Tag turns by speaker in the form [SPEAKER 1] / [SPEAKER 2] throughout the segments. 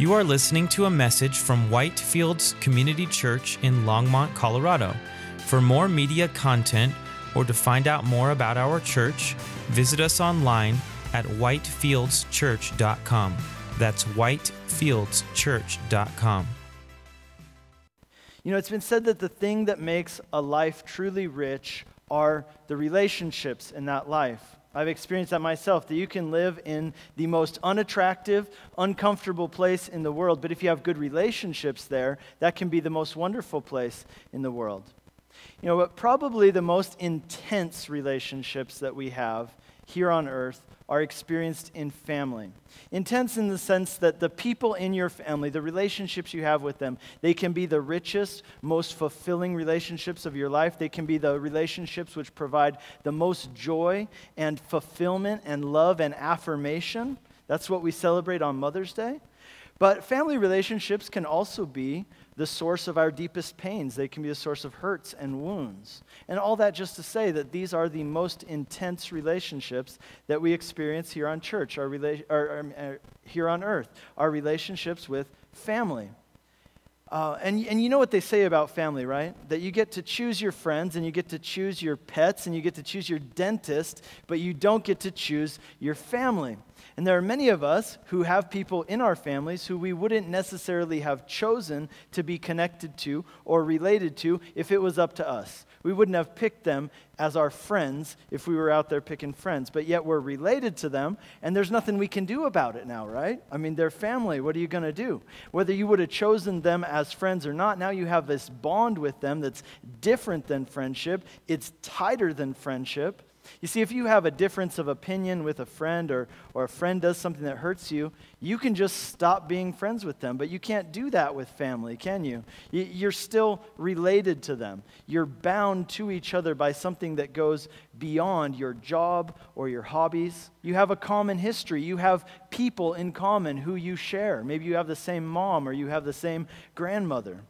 [SPEAKER 1] You are listening to a message from Whitefields Community Church in Longmont, Colorado. For more media content or to find out more about our church, visit us online at whitefieldschurch.com. That's whitefieldschurch.com.
[SPEAKER 2] You know, it's been said that the thing that makes a life truly rich are the relationships in that life. I've experienced that myself, that you can live in the most unattractive, uncomfortable place in the world, but if you have good relationships there, that can be the most wonderful place in the world. You know, but probably the most intense relationships that we have here on earth are experienced in family. Intense in the sense that the people in your family, the relationships you have with them, they can be the richest, most fulfilling relationships of your life. They can be the relationships which provide the most joy and fulfillment and love and affirmation. That's what we celebrate on Mother's Day. But family relationships can also be the source of our deepest pains. They can be a source of hurts and wounds. And all that just to say that these are the most intense relationships that we experience here on church, our rela- or, or, or uh, here on earth, our relationships with family. Uh, and, and you know what they say about family, right? That you get to choose your friends and you get to choose your pets and you get to choose your dentist, but you don't get to choose your family. And there are many of us who have people in our families who we wouldn't necessarily have chosen to be connected to or related to if it was up to us. We wouldn't have picked them as our friends if we were out there picking friends, but yet we're related to them, and there's nothing we can do about it now, right? I mean, they're family. What are you going to do? Whether you would have chosen them as friends or not, now you have this bond with them that's different than friendship, it's tighter than friendship. You see, if you have a difference of opinion with a friend or, or a friend does something that hurts you, you can just stop being friends with them. But you can't do that with family, can you? You're still related to them. You're bound to each other by something that goes beyond your job or your hobbies. You have a common history. You have people in common who you share. Maybe you have the same mom or you have the same grandmother.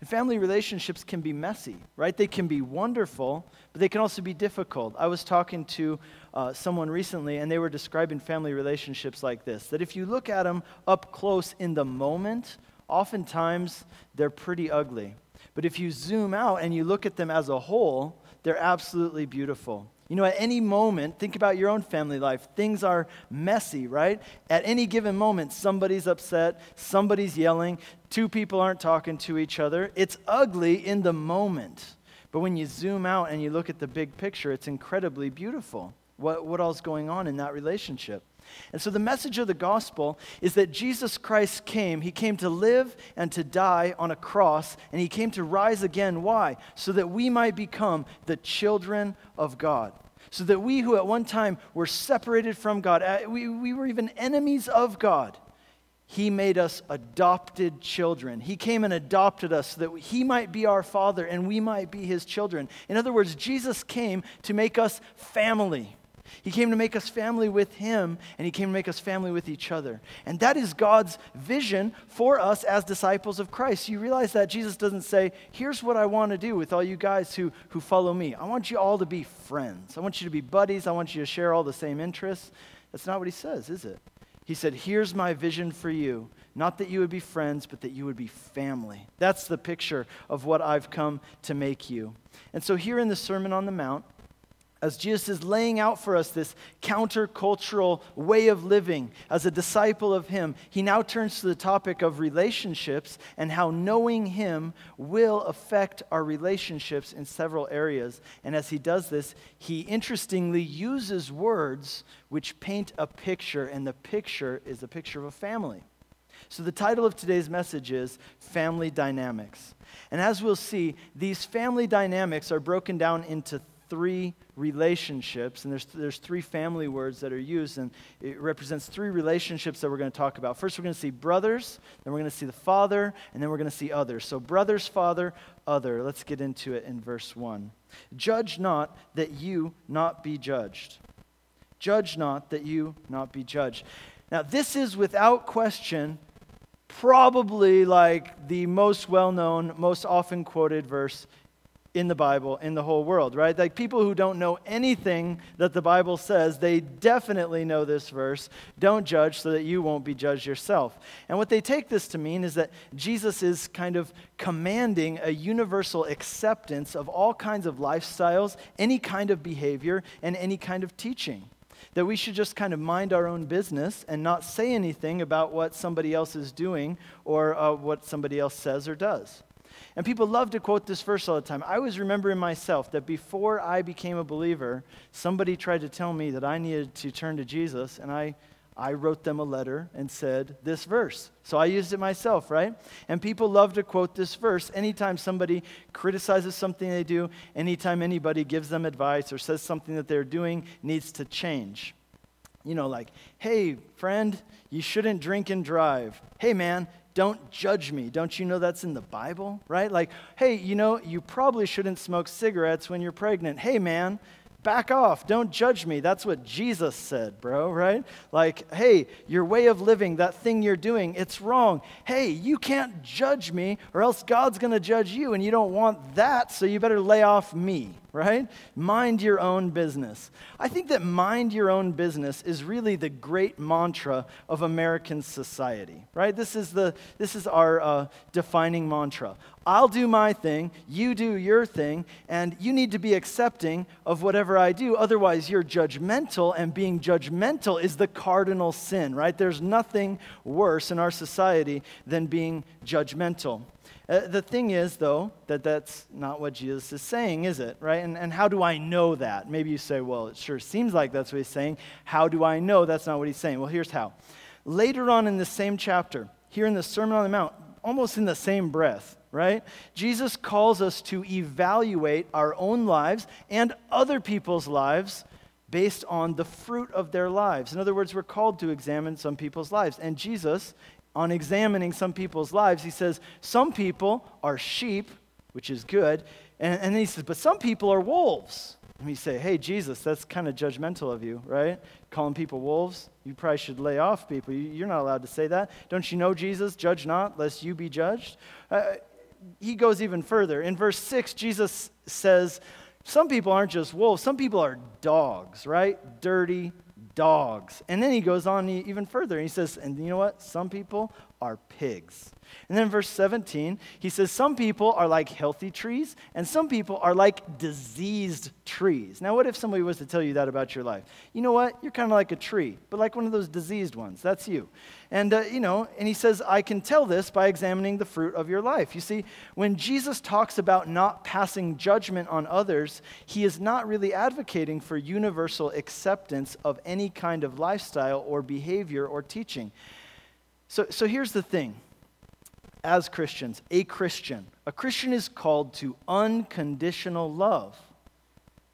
[SPEAKER 2] And family relationships can be messy, right? They can be wonderful, but they can also be difficult. I was talking to uh, someone recently, and they were describing family relationships like this that if you look at them up close in the moment, oftentimes they're pretty ugly. But if you zoom out and you look at them as a whole, they're absolutely beautiful. You know, at any moment, think about your own family life. Things are messy, right? At any given moment, somebody's upset, somebody's yelling, two people aren't talking to each other. It's ugly in the moment. But when you zoom out and you look at the big picture, it's incredibly beautiful. What, what all's going on in that relationship? And so the message of the gospel is that Jesus Christ came. He came to live and to die on a cross, and he came to rise again. Why? So that we might become the children of God. So that we who at one time were separated from God, uh, we, we were even enemies of God, he made us adopted children. He came and adopted us so that He might be our Father and we might be His children. In other words, Jesus came to make us family. He came to make us family with Him, and He came to make us family with each other. And that is God's vision for us as disciples of Christ. You realize that Jesus doesn't say, Here's what I want to do with all you guys who, who follow me. I want you all to be friends. I want you to be buddies. I want you to share all the same interests. That's not what He says, is it? He said, Here's my vision for you. Not that you would be friends, but that you would be family. That's the picture of what I've come to make you. And so, here in the Sermon on the Mount, as Jesus is laying out for us this countercultural way of living as a disciple of Him, he now turns to the topic of relationships and how knowing Him will affect our relationships in several areas. And as he does this, he interestingly uses words which paint a picture, and the picture is a picture of a family. So, the title of today's message is Family Dynamics. And as we'll see, these family dynamics are broken down into three relationships, and there's, there's three family words that are used, and it represents three relationships that we're going to talk about. First, we're going to see brothers, then we're going to see the father, and then we're going to see others. So, brothers, father, other. Let's get into it in verse 1. Judge not that you not be judged. Judge not that you not be judged. Now, this is without question probably like the most well known, most often quoted verse in the Bible in the whole world, right? Like people who don't know anything that the Bible says, they definitely know this verse. Don't judge so that you won't be judged yourself. And what they take this to mean is that Jesus is kind of commanding a universal acceptance of all kinds of lifestyles, any kind of behavior, and any kind of teaching that we should just kind of mind our own business and not say anything about what somebody else is doing or uh, what somebody else says or does. And people love to quote this verse all the time. I was remembering myself that before I became a believer, somebody tried to tell me that I needed to turn to Jesus, and I, I wrote them a letter and said this verse. So I used it myself, right? And people love to quote this verse anytime somebody criticizes something they do, anytime anybody gives them advice or says something that they're doing needs to change. You know, like, hey, friend, you shouldn't drink and drive. Hey, man, don't judge me. Don't you know that's in the Bible, right? Like, hey, you know, you probably shouldn't smoke cigarettes when you're pregnant. Hey, man, back off. Don't judge me. That's what Jesus said, bro, right? Like, hey, your way of living, that thing you're doing, it's wrong. Hey, you can't judge me or else God's going to judge you, and you don't want that, so you better lay off me, right? Mind your own business. I think that mind your own business is really the great mantra of American society, right? This is, the, this is our uh, defining mantra. I'll do my thing, you do your thing, and you need to be accepting of whatever I do. Otherwise, you're judgmental, and being judgmental is the cardinal sin, right? There's nothing worse in our society than being judgmental. Uh, the thing is, though, that that's not what Jesus is saying, is it? Right? And, and how do I know that? Maybe you say, well, it sure seems like that's what he's saying. How do I know that's not what he's saying? Well, here's how. Later on in the same chapter, here in the Sermon on the Mount, almost in the same breath, right? Jesus calls us to evaluate our own lives and other people's lives based on the fruit of their lives. In other words, we're called to examine some people's lives. And Jesus on examining some people's lives, he says, Some people are sheep, which is good. And, and then he says, But some people are wolves. And we say, Hey, Jesus, that's kind of judgmental of you, right? Calling people wolves. You probably should lay off people. You're not allowed to say that. Don't you know Jesus? Judge not, lest you be judged. Uh, he goes even further. In verse 6, Jesus says, Some people aren't just wolves, some people are dogs, right? Dirty, dogs. And then he goes on even further. He says, and you know what? Some people are pigs. And then in verse 17, he says, Some people are like healthy trees, and some people are like diseased trees. Now, what if somebody was to tell you that about your life? You know what? You're kind of like a tree, but like one of those diseased ones. That's you. And, uh, you know, and he says, I can tell this by examining the fruit of your life. You see, when Jesus talks about not passing judgment on others, he is not really advocating for universal acceptance of any kind of lifestyle or behavior or teaching. So, so here's the thing as Christians, a Christian, a Christian is called to unconditional love.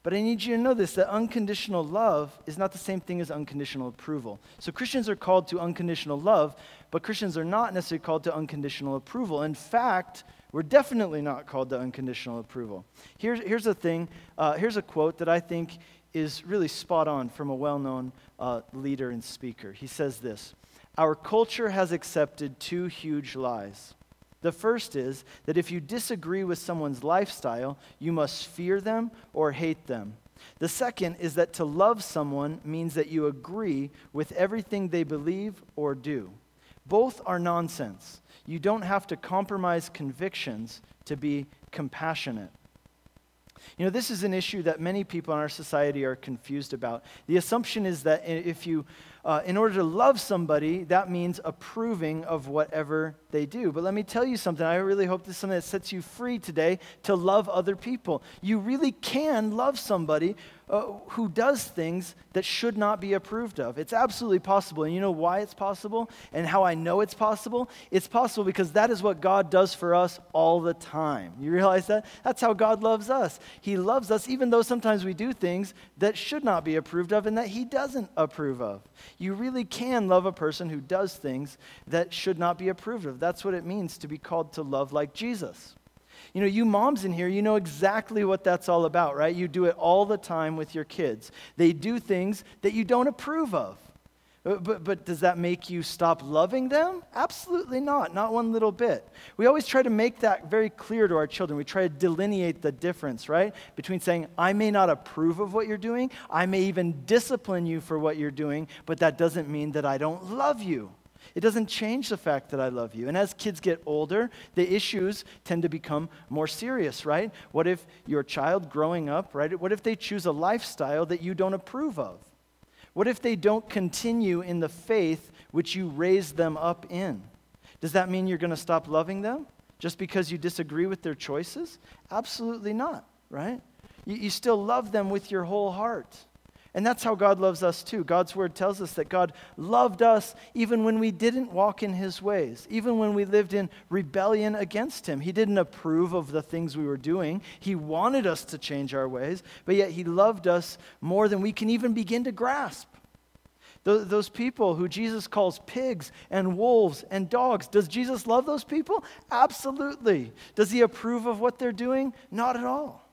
[SPEAKER 2] But I need you to know this that unconditional love is not the same thing as unconditional approval. So Christians are called to unconditional love, but Christians are not necessarily called to unconditional approval. In fact, we're definitely not called to unconditional approval. Here's, here's a thing, uh, here's a quote that I think is really spot on from a well known uh, leader and speaker. He says this Our culture has accepted two huge lies. The first is that if you disagree with someone's lifestyle, you must fear them or hate them. The second is that to love someone means that you agree with everything they believe or do. Both are nonsense. You don't have to compromise convictions to be compassionate. You know, this is an issue that many people in our society are confused about. The assumption is that if you uh, in order to love somebody, that means approving of whatever they do. But let me tell you something. I really hope this is something that sets you free today to love other people. You really can love somebody uh, who does things that should not be approved of. It's absolutely possible. And you know why it's possible and how I know it's possible? It's possible because that is what God does for us all the time. You realize that? That's how God loves us. He loves us even though sometimes we do things that should not be approved of and that He doesn't approve of. You really can love a person who does things that should not be approved of. That's what it means to be called to love like Jesus. You know, you moms in here, you know exactly what that's all about, right? You do it all the time with your kids. They do things that you don't approve of. Uh, But, but does that make you stop loving them? Absolutely not, not one little bit. We always try to make that very clear to our children. We try to delineate the difference, right? Between saying, I may not approve of what you're doing, I may even discipline you for what you're doing, but that doesn't mean that I don't love you. It doesn't change the fact that I love you. And as kids get older, the issues tend to become more serious, right? What if your child growing up, right? What if they choose a lifestyle that you don't approve of? What if they don't continue in the faith which you raised them up in? Does that mean you're going to stop loving them just because you disagree with their choices? Absolutely not, right? You, you still love them with your whole heart. And that's how God loves us too. God's word tells us that God loved us even when we didn't walk in his ways, even when we lived in rebellion against him. He didn't approve of the things we were doing. He wanted us to change our ways, but yet he loved us more than we can even begin to grasp. Those people who Jesus calls pigs and wolves and dogs, does Jesus love those people? Absolutely. Does he approve of what they're doing? Not at all.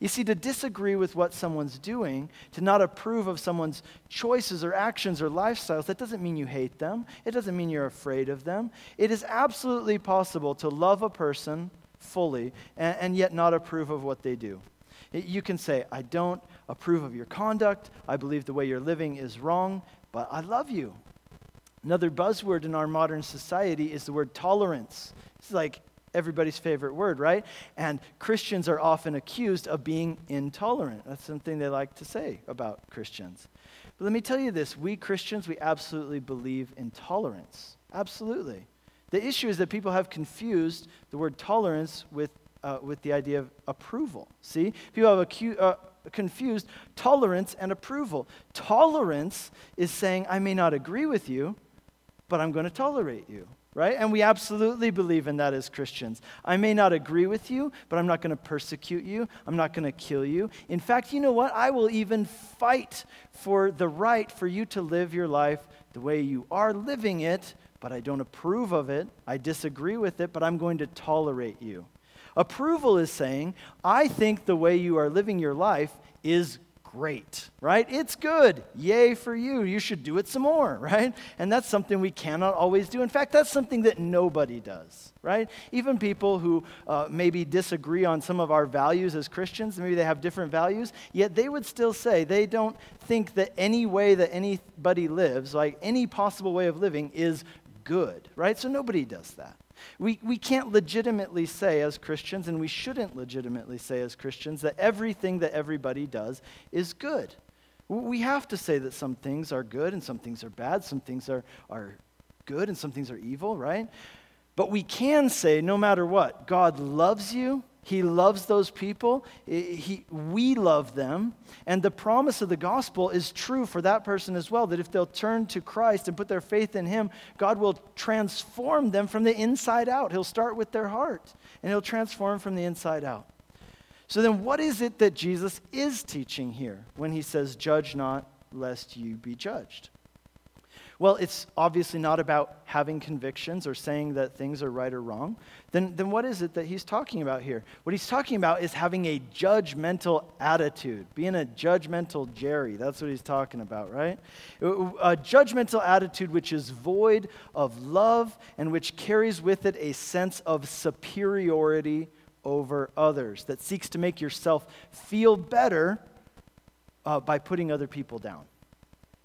[SPEAKER 2] You see, to disagree with what someone's doing, to not approve of someone's choices or actions or lifestyles, that doesn't mean you hate them. It doesn't mean you're afraid of them. It is absolutely possible to love a person fully and, and yet not approve of what they do. It- You can say, I don't approve of your conduct. I believe the way you're living is wrong, but I love you. Another buzzword in our modern society is the word tolerance. It's like everybody's favorite word, right? And Christians are often accused of being intolerant. That's something they like to say about Christians. But let me tell you this we Christians, we absolutely believe in tolerance. Absolutely. The issue is that people have confused the word tolerance with, uh, with the idea of approval. See? People have acu- uh, confused tolerance and approval. Tolerance is saying, I may not agree with you, but I'm going to tolerate you, right? And we absolutely believe in that as Christians. I may not agree with you, but I'm not going to persecute you. I'm not going to kill you. In fact, you know what? I will even fight for the right for you to live your life the way you are living it, but I don't approve of it. I disagree with it, but I'm going to tolerate you. Approval is saying, I think the way you are living your life is great, right? It's good. Yay for you. You should do it some more, right? And that's something we cannot always do. In fact, that's something that nobody does, right? Even people who uh, maybe disagree on some of our values as Christians, maybe they have different values, yet they would still say they don't think that any way that anybody lives, like any possible way of living, is good, right? So nobody does that. We, we can't legitimately say as Christians, and we shouldn't legitimately say as Christians, that everything that everybody does is good. We have to say that some things are good and some things are bad, some things are, are good and some things are evil, right? But we can say, no matter what, God loves you. He loves those people. He, we love them. And the promise of the gospel is true for that person as well that if they'll turn to Christ and put their faith in Him, God will transform them from the inside out. He'll start with their heart and He'll transform from the inside out. So then, what is it that Jesus is teaching here when He says, Judge not, lest you be judged? Well, it's obviously not about having convictions or saying that things are right or wrong. Then, then what is it that he's talking about here? What he's talking about is having a judgmental attitude, being a judgmental Jerry. That's what he's talking about, right? A judgmental attitude which is void of love and which carries with it a sense of superiority over others, that seeks to make yourself feel better uh, by putting other people down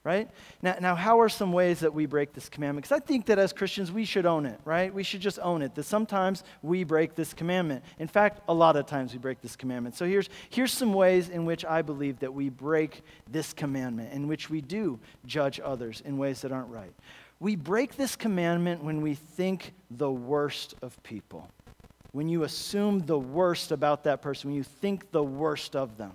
[SPEAKER 2] right? Now, now, how are some ways that we break this commandment? Because I think that as Christians, we should own it, right? We should just own it, that sometimes we break this commandment. In fact, a lot of times we break this commandment. So here's, here's some ways in which I believe that we break this commandment, in which we do judge others in ways that aren't right. We break this commandment when we think the worst of people, when you assume the worst about that person, when you think the worst of them.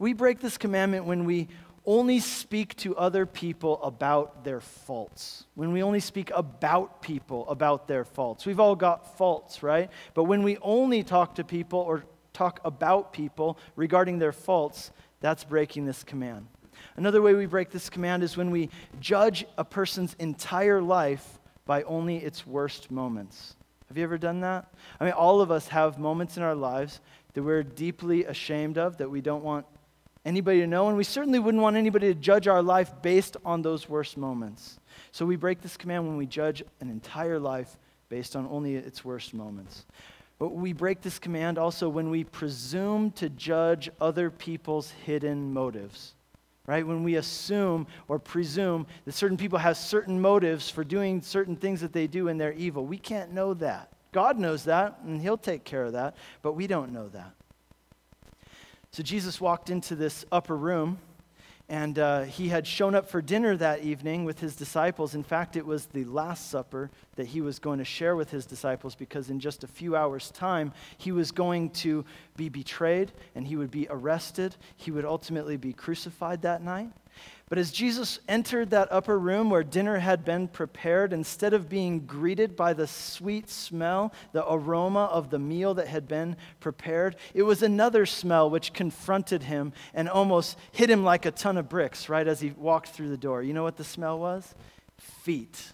[SPEAKER 2] We break this commandment when we only speak to other people about their faults. When we only speak about people about their faults. We've all got faults, right? But when we only talk to people or talk about people regarding their faults, that's breaking this command. Another way we break this command is when we judge a person's entire life by only its worst moments. Have you ever done that? I mean, all of us have moments in our lives that we're deeply ashamed of, that we don't want anybody to know, and we certainly wouldn't want anybody to judge our life based on those worst moments. So we break this command when we judge an entire life based on only its worst moments. But we break this command also when we presume to judge other people's hidden motives. Right? When we assume or presume that certain people have certain motives for doing certain things that they do and they're evil. We can't know that. God knows that, and He'll take care of that, but we don't know that. So Jesus walked into this upper room, and uh, he had shown up for dinner that evening with his disciples. In fact, it was the Last Supper that he was going to share with his disciples because in just a few hours' time, he was going to be betrayed and he would be arrested. He would ultimately be crucified that night. But as Jesus entered that upper room where dinner had been prepared, instead of being greeted by the sweet smell, the aroma of the meal that had been prepared, it was another smell which confronted him and almost hit him like a ton of bricks right as he walked through the door. You know what the smell was? Feet.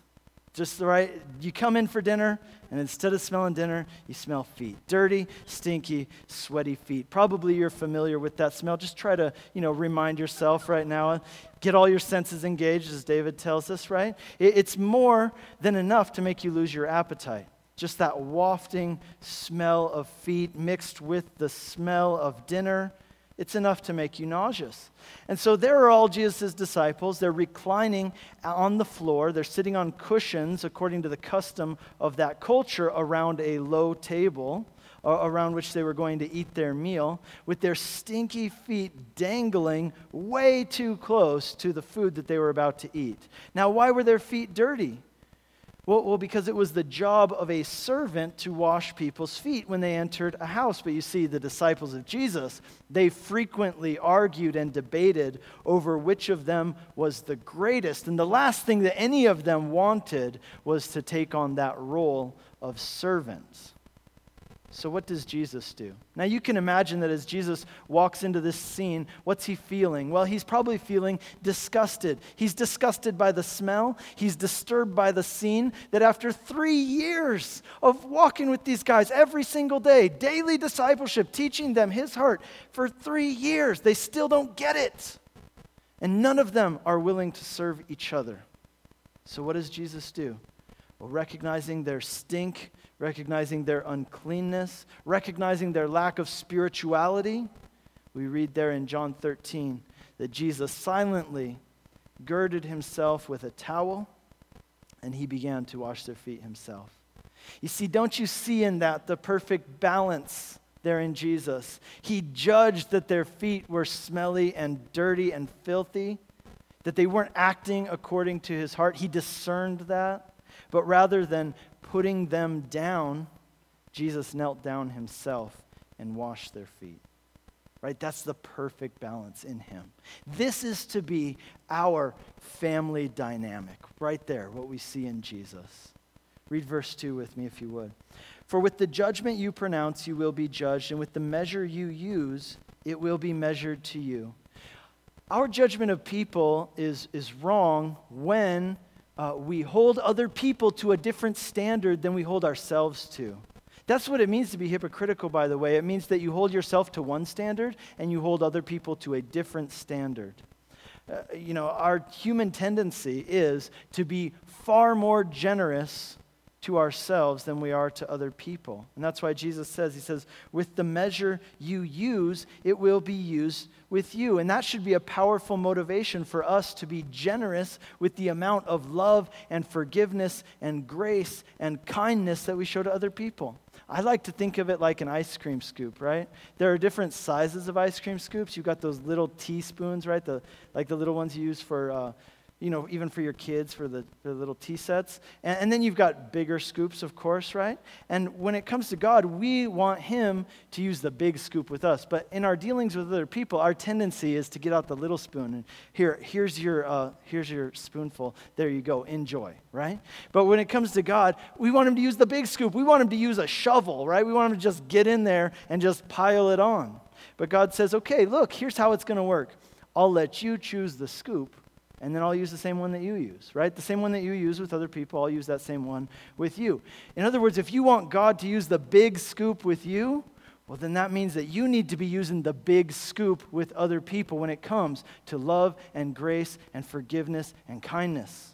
[SPEAKER 2] Just the right, you come in for dinner, and instead of smelling dinner, you smell feet. Dirty, stinky, sweaty feet. Probably you're familiar with that smell. Just try to, you know, remind yourself right now. Get all your senses engaged, as David tells us, right? It's more than enough to make you lose your appetite. Just that wafting smell of feet mixed with the smell of dinner it's enough to make you nauseous. And so there are all Jesus' disciples. They're reclining on the floor. They're sitting on cushions, according to the custom of that culture, around a low table around which they were going to eat their meal, with their stinky feet dangling way too close to the food that they were about to eat. Now, why were their feet dirty? Well, well, because it was the job of a servant to wash people's feet when they entered a house. But you see, the disciples of Jesus, they frequently argued and debated over which of them was the greatest. And the last thing that any of them wanted was to take on that role of servants. So, what does Jesus do? Now, you can imagine that as Jesus walks into this scene, what's he feeling? Well, he's probably feeling disgusted. He's disgusted by the smell, he's disturbed by the scene that after three years of walking with these guys every single day, daily discipleship, teaching them his heart for three years, they still don't get it. And none of them are willing to serve each other. So, what does Jesus do? Well, recognizing their stink recognizing their uncleanness, recognizing their lack of spirituality. We read there in John 13 that Jesus silently girded himself with a towel and he began to wash their feet himself. You see, don't you see in that the perfect balance there in Jesus? He judged that their feet were smelly and dirty and filthy, that they weren't acting according to his heart. He discerned that. But rather than putting them down, Jesus knelt down himself and washed their feet. Right? That's the perfect balance in him. This is to be our family dynamic, right there, what we see in Jesus. Read verse 2 with me if you would. For with the judgment you pronounce, you will be judged, and with the measure you use, it will be measured to you. Our judgment of people is, is wrong when uh, we hold other people to a different standard than we hold ourselves to. That's what it means to be hypocritical, by the way. It means that you hold yourself to one standard and you hold other people to a different standard. Uh, you know, our human tendency is to be far more generous to ourselves than we are to other people. And that's why Jesus says, He says, with the measure you use, it will be used with you. And that should be a powerful motivation for us to be generous with the amount of love and forgiveness and grace and kindness that we show to other people. I like to think of it like an ice cream scoop, right? There are different sizes of ice cream scoops. You've got those little teaspoons, right? The, like the little ones you use for. Uh, you know, even for your kids, for the, the little tea sets. And, and, then you've got bigger scoops, of course, right? And when it comes to God, we want Him to use the big scoop with us. But in our dealings with other people, our tendency is to get out the little spoon and here, here's your, uh, here's your spoonful. There you go. Enjoy, right? But when it comes to God, we want Him to use the big scoop. We want Him to use a shovel, right? We want Him to just get in there and just pile it on. But God says, okay, look, here's how it's going to work. I'll let you choose the scoop and then I'll use the same one that you use, right? The same one that you use with other people, I'll use that same one with you. In other words, if you want God to use the big scoop with you, well, then that means that you need to be using the big scoop with other people when it comes to love and grace and forgiveness and kindness.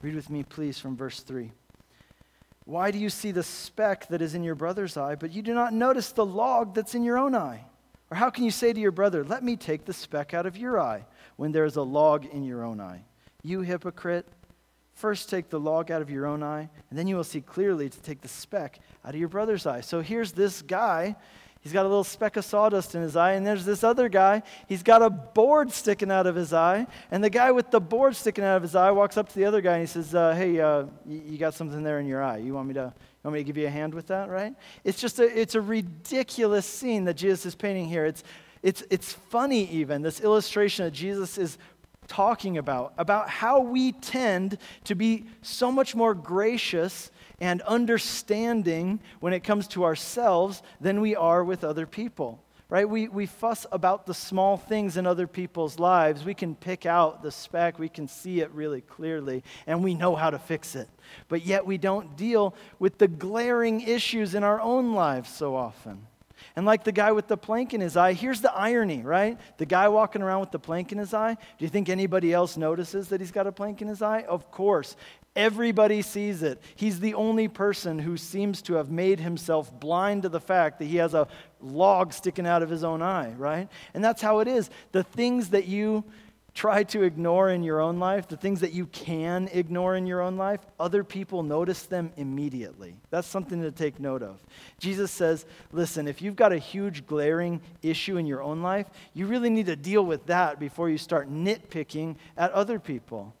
[SPEAKER 2] Read with me, please, from verse 3. Why do you see the speck that is in your brother's eye, but you do not notice the log that's in your own eye? Or how can you say to your brother, Let me take the speck out of your eye, when there is a log in your own eye? You hypocrite, first take the log out of your own eye, and then you will see clearly to take the speck out of your brother's eye. So here's this guy. He's got a little speck of sawdust in his eye, and there's this other guy. He's got a board sticking out of his eye, and the guy with the board sticking out of his eye walks up to the other guy and he says, uh, "Hey, uh, you got something there in your eye. You want me to? You want me to give you a hand with that? Right? It's just a it's a ridiculous scene that Jesus is painting here. It's it's it's funny even this illustration that Jesus is talking about about how we tend to be so much more gracious and understanding when it comes to ourselves than we are with other people. Right? We, we fuss about the small things in other people's lives. We can pick out the speck, we can see it really clearly, and we know how to fix it. But yet we don't deal with the glaring issues in our own lives so often. And like the guy with the plank in his eye, here's the irony, right? The guy walking around with the plank in his eye, do you think anybody else notices that he's got a plank in his eye? Of course. Everybody sees it. He's the only person who seems to have made himself blind to the fact that he has a log sticking out of his own eye, right? And that's how it is. The things that you try to ignore in your own life, the things that you can ignore in your own life, other people notice them immediately. That's something to take note of. Jesus says, listen, if you've got a huge glaring issue in your own life, you really need to deal with that before you start nitpicking at other people.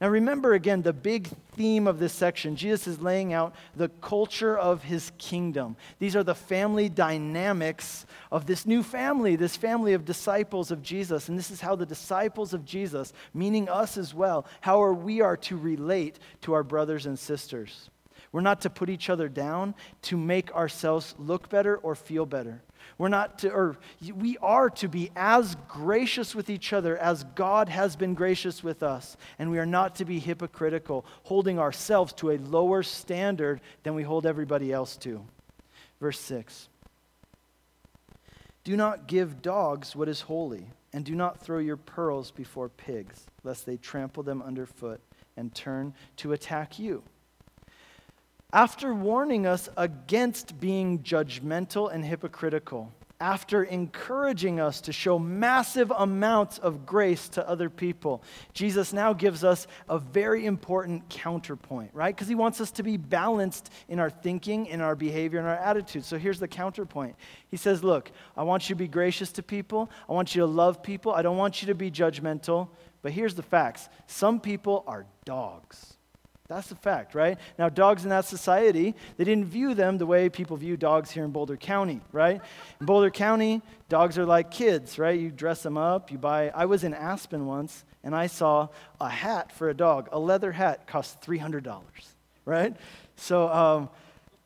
[SPEAKER 2] Now, remember again the big theme of this section. Jesus is laying out the culture of his kingdom. These are the family dynamics of this new family, this family of disciples of Jesus. And this is how the disciples of Jesus, meaning us as well, how are we are to relate to our brothers and sisters. We're not to put each other down to make ourselves look better or feel better. We're not to, or we are to be as gracious with each other as God has been gracious with us. And we are not to be hypocritical, holding ourselves to a lower standard than we hold everybody else to. Verse 6 Do not give dogs what is holy, and do not throw your pearls before pigs, lest they trample them underfoot and turn to attack you after warning us against being judgmental and hypocritical, after encouraging us to show massive amounts of grace to other people, Jesus now gives us a very important counterpoint, right? Because he wants us to be balanced in our thinking, in our behavior, in our attitude. So here's the counterpoint. He says, Look, I want you to be gracious to people, I want you to love people, I don't want you to be judgmental. But here's the facts some people are dogs. That's the fact, right? Now, dogs in that society, they didn't view them the way people view dogs here in Boulder County, right? In Boulder County, dogs are like kids, right? You dress them up, you buy. I was in Aspen once, and I saw a hat for a dog. A leather hat cost $300, right? So, um,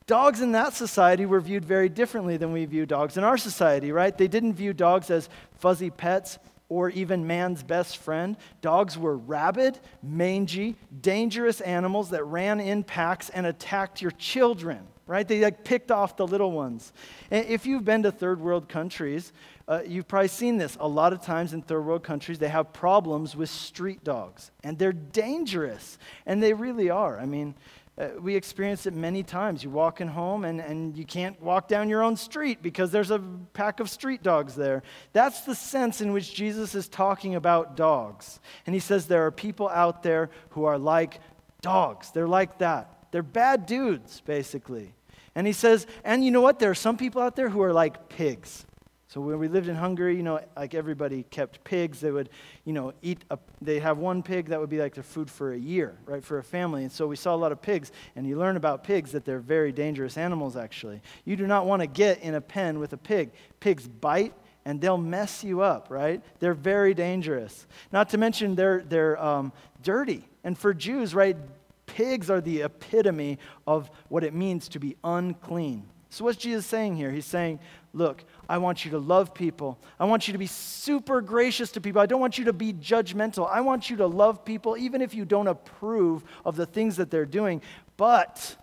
[SPEAKER 2] dogs in that society were viewed very differently than we view dogs in our society, right? They didn't view dogs as fuzzy pets or even man's best friend. Dogs were rabid, mangy, dangerous animals that ran in packs and attacked your children, right? They like picked off the little ones. And if you've been to third world countries, uh, you've probably seen this. A lot of times in third world countries, they have problems with street dogs, and they're dangerous, and they really are. I mean, uh, we experience it many times. You're walking home and, and you can't walk down your own street because there's a pack of street dogs there. That's the sense in which Jesus is talking about dogs. And he says there are people out there who are like dogs. They're like that. They're bad dudes, basically. And he says, and you know what? There are some people out there who are like pigs. So when we lived in Hungary, you know, like everybody kept pigs. They would, you know, eat. A, they have one pig that would be like their food for a year, right, for a family. And so we saw a lot of pigs, and you learn about pigs that they're very dangerous animals. Actually, you do not want to get in a pen with a pig. Pigs bite, and they'll mess you up, right? They're very dangerous. Not to mention they're they're um, dirty. And for Jews, right, pigs are the epitome of what it means to be unclean. So what's Jesus saying here? He's saying, look, I want you to love people. I want you to be super gracious to people. I don't want you to be judgmental. I want you to love people even if you don't approve of the things that they're doing. But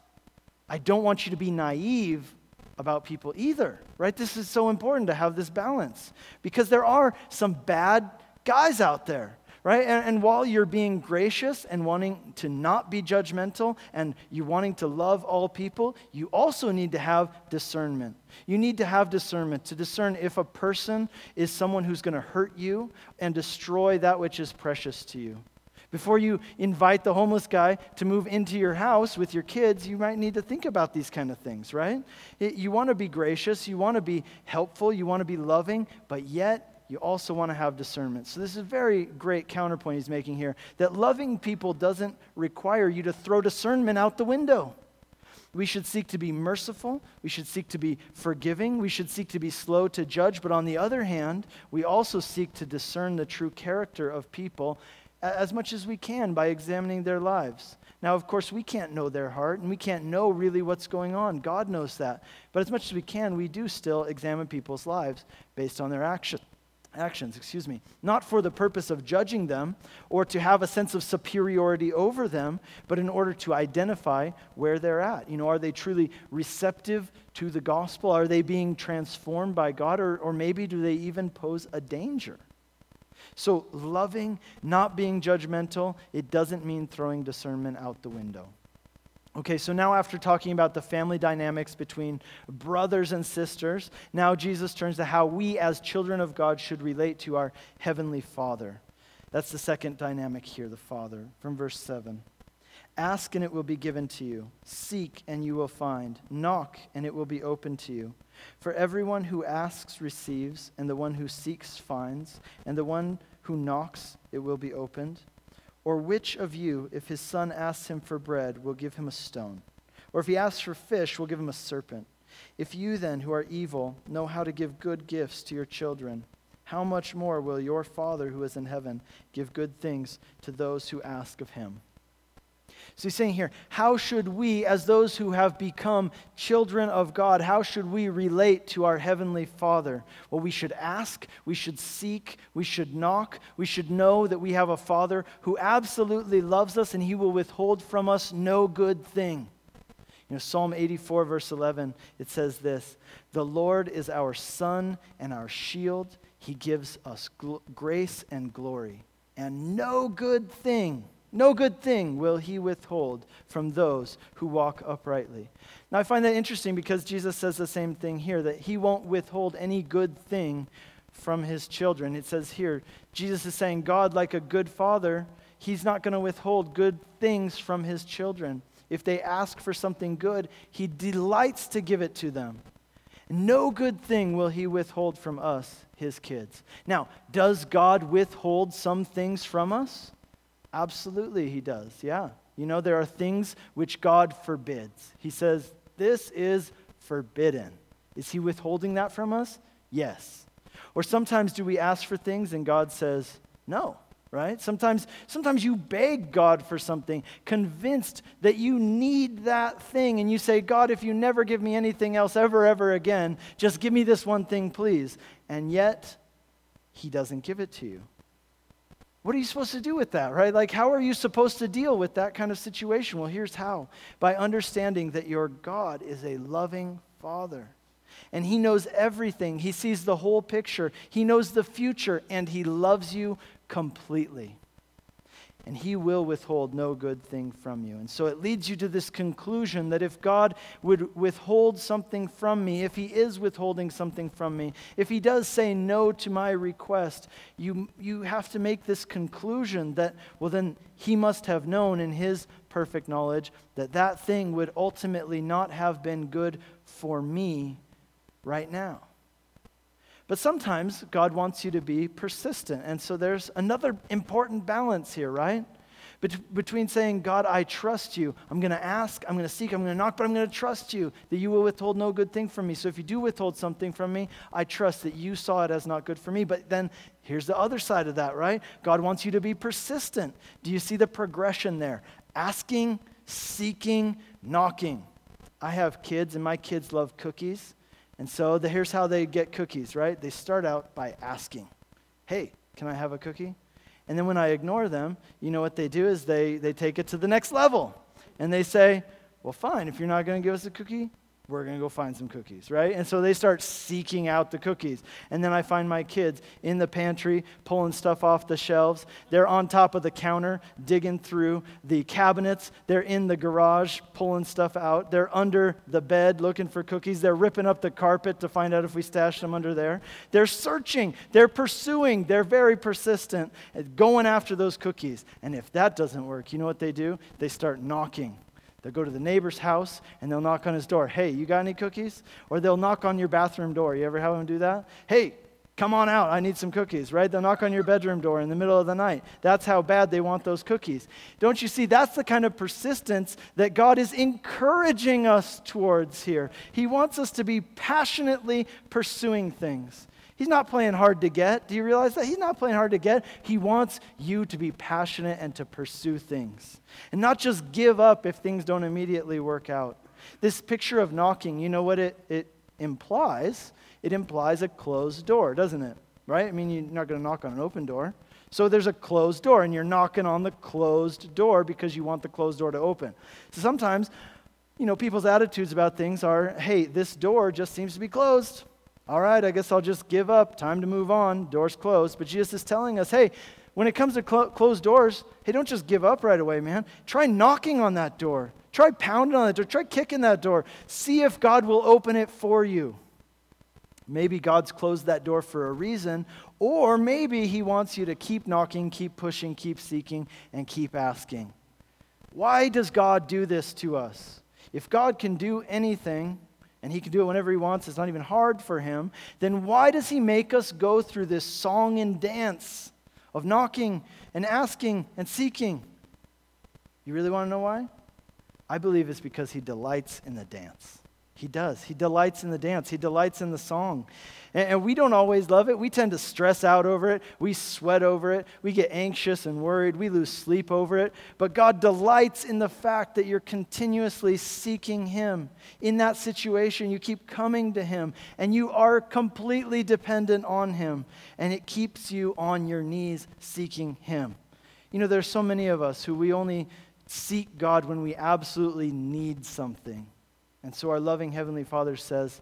[SPEAKER 2] I don't want you to be naive about people either, right? This is so important to have this balance because there are some bad guys out there, right? And, and, while you're being gracious and wanting to not be judgmental and you wanting to love all people, you also need to have discernment. You need to have discernment to discern if a person is someone who's going to hurt you and destroy that which is precious to you. Before you invite the homeless guy to move into your house with your kids, you might need to think about these kind of things, right? You want to be gracious, you want to be helpful, you want to be loving, but yet you also want to have discernment. So, this is a very great counterpoint he's making here that loving people doesn't require you to throw discernment out the window. We should seek to be merciful. We should seek to be forgiving. We should seek to be slow to judge. But on the other hand, we also seek to discern the true character of people as much as we can by examining their lives. Now, of course, we can't know their heart and we can't know really what's going on. God knows that. But as much as we can, we do still examine people's lives based on their action, actions, excuse me. Not for the purpose of judging them or to have a sense of superiority over them, but in order to identify where they're at. You know, are they truly receptive to the gospel? Are they being transformed by God? Or, or maybe do they even pose a danger? So, loving, not being judgmental, it doesn't mean throwing discernment out the window. Okay, so now after talking about the family dynamics between brothers and sisters, now Jesus turns to how we as children of God should relate to our heavenly Father. That's the second dynamic here, the Father, from verse 7. Ask and it will be given to you. Seek and you will find. Knock and it will be open to you. For everyone who asks receives, and the one who seeks finds, and the one who knocks, it will be opened? Or which of you, if his son asks him for bread, will give him a stone? Or if he asks for fish, will give him a serpent? If you then, who are evil, know how to give good gifts to your children, how much more will your Father who is in heaven give good things to those who ask of him? So he's saying here, how should we, as those who have become children of God, how should we relate to our Heavenly Father? Well, we should ask, we should seek, we should knock, we should know that we have a Father who absolutely loves us and he will withhold from us no good thing. You know, Psalm 84, verse 11, it says this The Lord is our sun and our shield. He gives us gl- grace and glory, and no good thing no good thing will he withhold from those who walk uprightly. Now, I find that interesting because Jesus says the same thing here that he won't withhold any good thing from his children. It says here, Jesus is saying, God, like a good father, he's not going to withhold good things from his children. If they ask for something good, he delights to give it to them. No good thing will he withhold from us, his kids. Now, does God withhold some things from us? Absolutely, he does. Yeah. You know, there are things which God forbids. He says, This is forbidden. Is he withholding that from us? Yes. Or sometimes do we ask for things and God says, No, right? Sometimes, sometimes you beg God for something, convinced that you need that thing, and you say, God, if you never give me anything else ever, ever again, just give me this one thing, please. And yet, He doesn't give it to you. What are you supposed to do with that, right? Like, how are you supposed to deal with that kind of situation? Well, here's how by understanding that your God is a loving Father. And He knows everything, He sees the whole picture, He knows the future, and He loves you completely and he will withhold no good thing from you. And so it leads you to this conclusion that if God would withhold something from me, if he is withholding something from me, if he does say no to my request, you, you have to make this conclusion that, well, then he must have known in his perfect knowledge that that thing would ultimately not have been good for me right now. But sometimes God wants you to be persistent. And so there's another important balance here, right? Bet- between saying, God, I trust you. I'm going to ask, I'm going to seek, I'm going to knock, but I'm going to trust you that you will withhold no good thing from me. So if you do withhold something from me, I trust that you saw it as not good for me. But then here's the other side of that, right? God wants you to be persistent. Do you see the progression there? Asking, seeking, knocking. I have kids, and my kids love cookies. And so the, here's how they get cookies, right? They start out by asking, Hey, can I have a cookie? And then when I ignore them, you know what they do is they, they take it to the next level. And they say, Well, fine, if you're not going to give us a cookie, we're going to go find some cookies, right? And so they start seeking out the cookies. And then I find my kids in the pantry pulling stuff off the shelves. They're on top of the counter digging through the cabinets. They're in the garage pulling stuff out. They're under the bed looking for cookies. They're ripping up the carpet to find out if we stashed them under there. They're searching. They're pursuing. They're very persistent going after those cookies. And if that doesn't work, you know what they do? They start knocking They'll go to the neighbor's house and they'll knock on his door. Hey, you got any cookies? Or they'll knock on your bathroom door. You ever have them do that? Hey, come on out. I need some cookies, right? They'll knock on your bedroom door in the middle of the night. That's how bad they want those cookies. Don't you see? That's the kind of persistence that God is encouraging us towards here. He wants us to be passionately pursuing things. He's not playing hard to get. Do you realize that? He's not playing hard to get. He wants you to be passionate and to pursue things and not just give up if things don't immediately work out. This picture of knocking, you know what it, it implies? It implies a closed door, doesn't it? Right? I mean, you're not going to knock on an open door. So there's a closed door, and you're knocking on the closed door because you want the closed door to open. So sometimes, you know, people's attitudes about things are hey, this door just seems to be closed all right, I guess I'll just give up. Time to move on. Doors closed. But Jesus is telling us, hey, when it comes to cl- closed doors, hey, don't just give up right away, man. Try knocking on that door. Try pounding on that door. Try kicking that door. See if God will open it for you. Maybe God's closed that door for a reason, or maybe He wants you to keep knocking, keep pushing, keep seeking, and keep asking. Why does God do this to us? If God can do anything, and he can do it whenever he wants, it's not even hard for him, then why does he make us go through this song and dance of knocking and asking and seeking? You really want to know why? I believe it's because he delights in the dance. He does. He delights in the dance, he delights in the song. And, we don't always love it. We tend to stress out over it. We sweat over it. We get anxious and worried. We lose sleep over it. But God delights in the fact that you're continuously seeking Him. In that situation, you keep coming to Him and you are completely dependent on Him. And it keeps you on your knees seeking Him. You know, there's so many of us who we only seek God when we absolutely need something. And so our loving Heavenly Father says,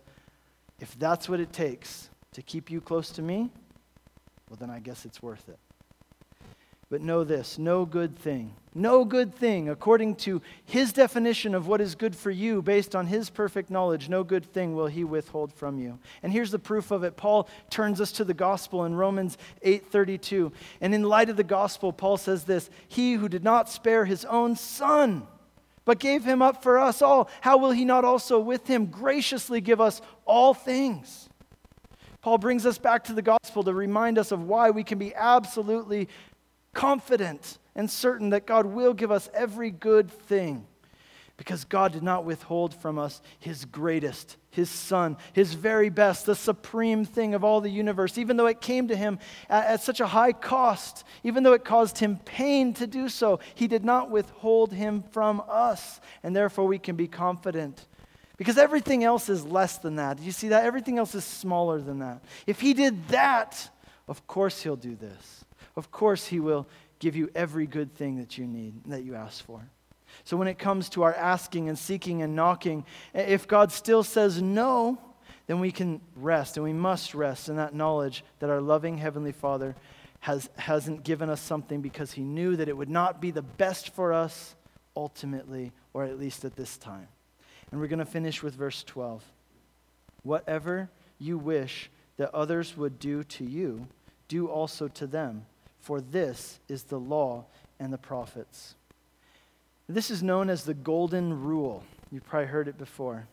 [SPEAKER 2] if that's what it takes to keep you close to me, well, then I guess it's worth it. But know this no good thing, no good thing, according to his definition of what is good for you based on his perfect knowledge, no good thing will he withhold from you. And here's the proof of it. Paul turns us to the gospel in Romans 8:32. And in light of the gospel, Paul says this, he who did not spare his own son, but gave him up for us all, how will he not also with him graciously give us all things? Paul brings us back to the gospel to remind us of why we can be absolutely confident and certain that God will give us every good thing because God did not withhold from us his greatest, his son, his very best, the supreme thing of all the universe, even though it came to him at, at, such a high cost, even though it caused him pain to do so, he did not withhold him from us. And therefore, we can be confident. Because everything else is less than that. Do you see that? Everything else is smaller than that. If he did that, of course he'll do this. Of course he will give you every good thing that you need, that you ask for. So when it comes to our asking and seeking and knocking, if God still says no, then we can rest and we must rest in that knowledge that our loving Heavenly Father has, hasn't given us something because He knew that it would not be the best for us ultimately, or at least at this time. And we're going to finish with verse 12. Whatever you wish that others would do to you, do also to them, for this is the law and the prophets. This is known as the golden rule. You've probably heard it before.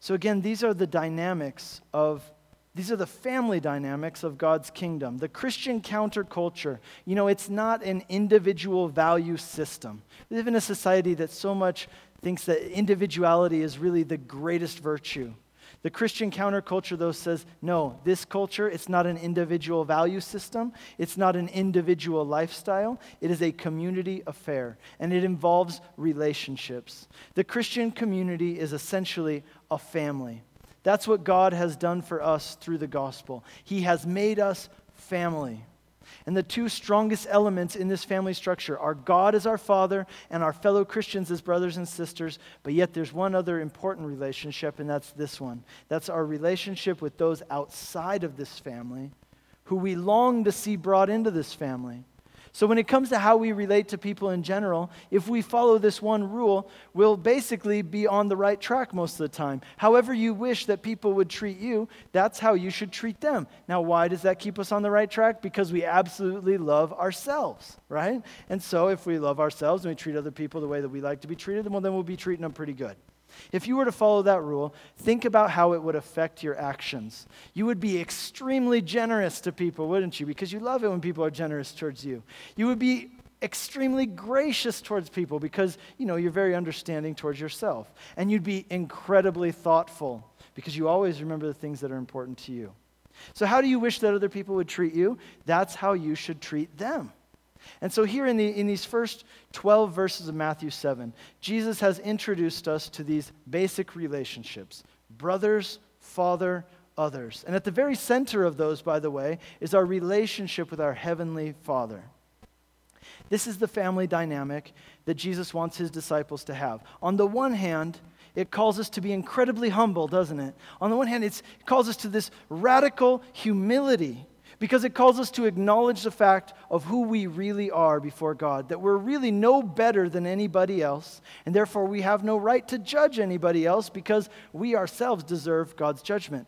[SPEAKER 2] So, again, these are the dynamics of, these are the family dynamics of God's kingdom. The Christian counterculture, you know, it's not an individual value system. We live in a society that so much thinks that individuality is really the greatest virtue. The Christian counterculture, though, says no, this culture, it's not an individual value system, it's not an individual lifestyle, it is a community affair, and it involves relationships. The Christian community is essentially a family. That's what God has done for us through the gospel. He has made us family. And the two strongest elements in this family structure are God as our father and our fellow Christians as brothers and sisters. But yet there's one other important relationship, and that's this one. That's our relationship with those outside of this family who we long to see brought into this family. So, when it comes to how we relate to people in general, if we follow this one rule, we'll basically be on the right track most of the time. However, you wish that people would treat you, that's how you should treat them. Now, why does that keep us on the right track? Because we absolutely love ourselves, right? And so, if we love ourselves and we treat other people the way that we like to be treated, well, then we'll be treating them pretty good. If you were to follow that rule, think about how it would affect your actions. You would be extremely generous to people, wouldn't you? Because you love it when people are generous towards you. You would be extremely gracious towards people because, you know, you're very understanding towards yourself. And you'd be incredibly thoughtful because you always remember the things that are important to you. So, how do you wish that other people would treat you? That's how you should treat them. And so, here in, the, in these first 12 verses of Matthew 7, Jesus has introduced us to these basic relationships brothers, father, others. And at the very center of those, by the way, is our relationship with our Heavenly Father. This is the family dynamic that Jesus wants his disciples to have. On the one hand, it calls us to be incredibly humble, doesn't it? On the one hand, it calls us to this radical humility because it calls us to acknowledge the fact of who we really are before God, that we're really no better than anybody else, and therefore we have no right to judge anybody else because we ourselves deserve God's judgment.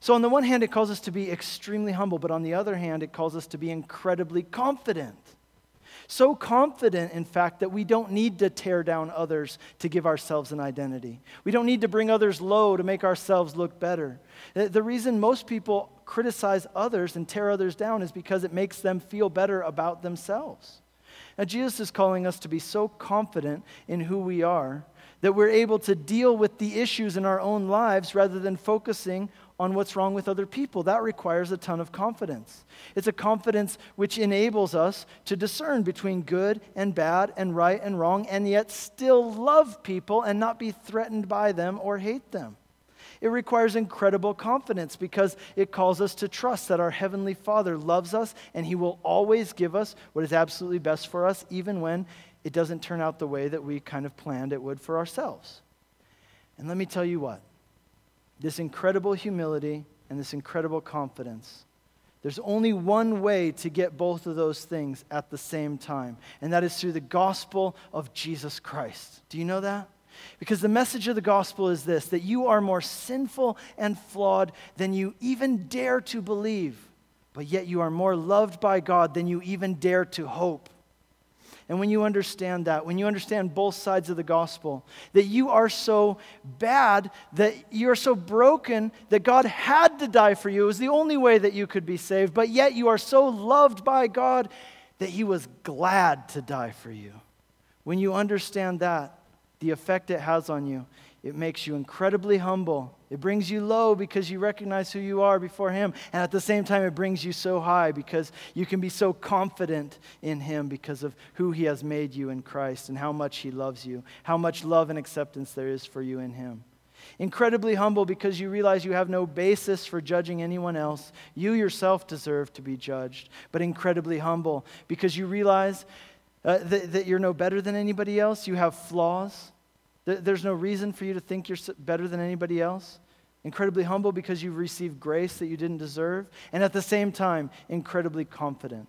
[SPEAKER 2] So, on the one hand, it calls us to be extremely humble, but on the other hand, it calls us to be incredibly confident. So confident, in fact, that we don't need to tear down others to give ourselves an identity. We don't need to bring others low to make ourselves look better. The reason most people criticize others and tear others down is because it makes them feel better about themselves. Now, Jesus is calling us to be so confident in who we are that we're able to deal with the issues in our own lives rather than focusing on what's wrong with other people. That requires a ton of confidence. It's a confidence which enables us to discern between good and bad and right and wrong, and yet still love people and not be threatened by them or hate them. It requires incredible confidence because it calls us to trust that our Heavenly Father loves us and He will always give us what is absolutely best for us, even when it doesn't turn out the way that we kind of planned it would for ourselves. And let me tell you what this incredible humility and this incredible confidence. There's only one way to get both of those things at the same time, and that is through the gospel of Jesus Christ. Do you know that? Because the message of the gospel is this that you are more sinful and flawed than you even dare to believe, but yet you are more loved by God than you even dare to hope. And when you understand that, when you understand both sides of the gospel, that you are so bad, that you're so broken, that God had to die for you, it was the only way that you could be saved, but yet you are so loved by God that He was glad to die for you. When you understand that, the effect it has on you, it makes you incredibly humble. It brings you low because you recognize who you are before Him. And at the same time, it brings you so high because you can be so confident in Him because of who He has made you in Christ and how much He loves you, how much love and acceptance there is for you in Him. Incredibly humble because you realize you have no basis for judging anyone else. You yourself deserve to be judged. But incredibly humble because you realize uh, that, that you're no better than anybody else. You have flaws. There's no reason for you to think you're better than anybody else. Incredibly humble because you've received grace that you didn't deserve. And at the same time, incredibly confident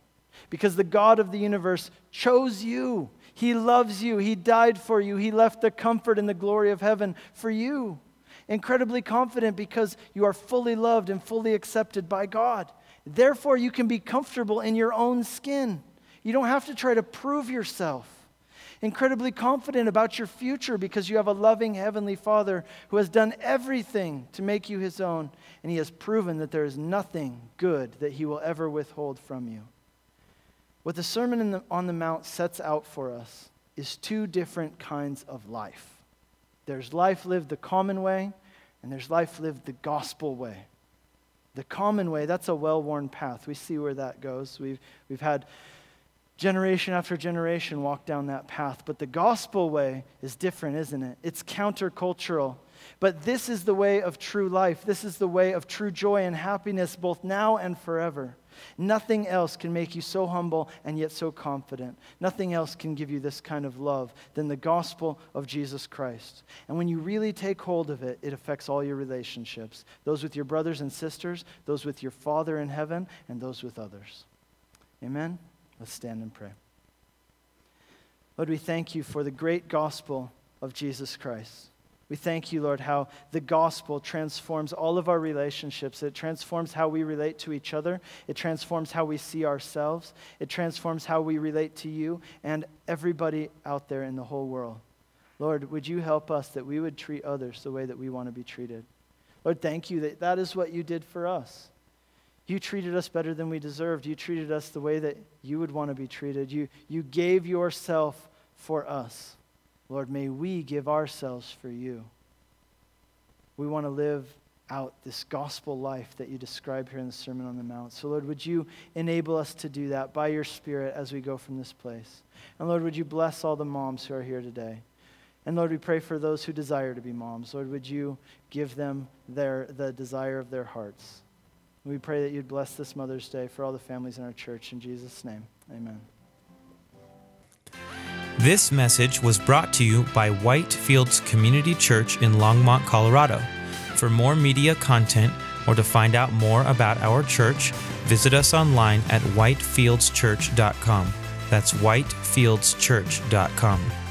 [SPEAKER 2] because the God of the universe chose you. He loves you. He died for you. He left the comfort and the glory of heaven for you. Incredibly confident because you are fully loved and fully accepted by God. Therefore, you can be comfortable in your own skin. You don't have to try to prove yourself incredibly confident about your future because you have a loving Heavenly Father who has done everything to make you His own, and He has proven that there is nothing good that He will ever withhold from you. What the Sermon the, on the Mount sets out for us is two different kinds of life there's life lived the common way, and there's life lived the gospel way. The common way, that's a well worn path. We see where that goes. We've, we've had generation after generation walk down that path. But the gospel way is different, isn't it? It's countercultural. But this is the way of true life. This is the way of true joy and happiness, both now and forever. Nothing else can make you so humble and yet so confident. Nothing else can give you this kind of love than the gospel of Jesus Christ. And when you really take hold of it, it affects all your relationships those with your brothers and sisters, those with your Father in heaven, and those with others. Amen? Let's stand and pray. Lord, we thank you for the great gospel of Jesus Christ. We thank you, Lord, how the gospel transforms all of our relationships. It transforms how we relate to each other. It transforms how we see ourselves. It transforms how we relate to you and everybody out there in the whole world. Lord, would you help us that we would treat others the way that we want to be treated? Lord, thank you that that is what you did for us. You treated us better than we deserved. You treated us the way that you would want to be treated. You, you gave yourself for us. Lord, may we give ourselves for you. We want to live out this gospel life that you describe here in the Sermon on the Mount. So, Lord, would you enable us to do that by your Spirit as we go from this place? And, Lord, would you bless all the moms who are here today? And, Lord, we pray for those who desire to be moms. Lord, would you give them their, the desire of their hearts? We pray that you'd bless this Mother's Day for all the families in our church. In Jesus' name, amen.
[SPEAKER 1] This message was brought to you by Whitefields Community Church in Longmont, Colorado. For more media content or to find out more about our church, visit us online at whitefieldschurch.com. That's whitefieldschurch.com.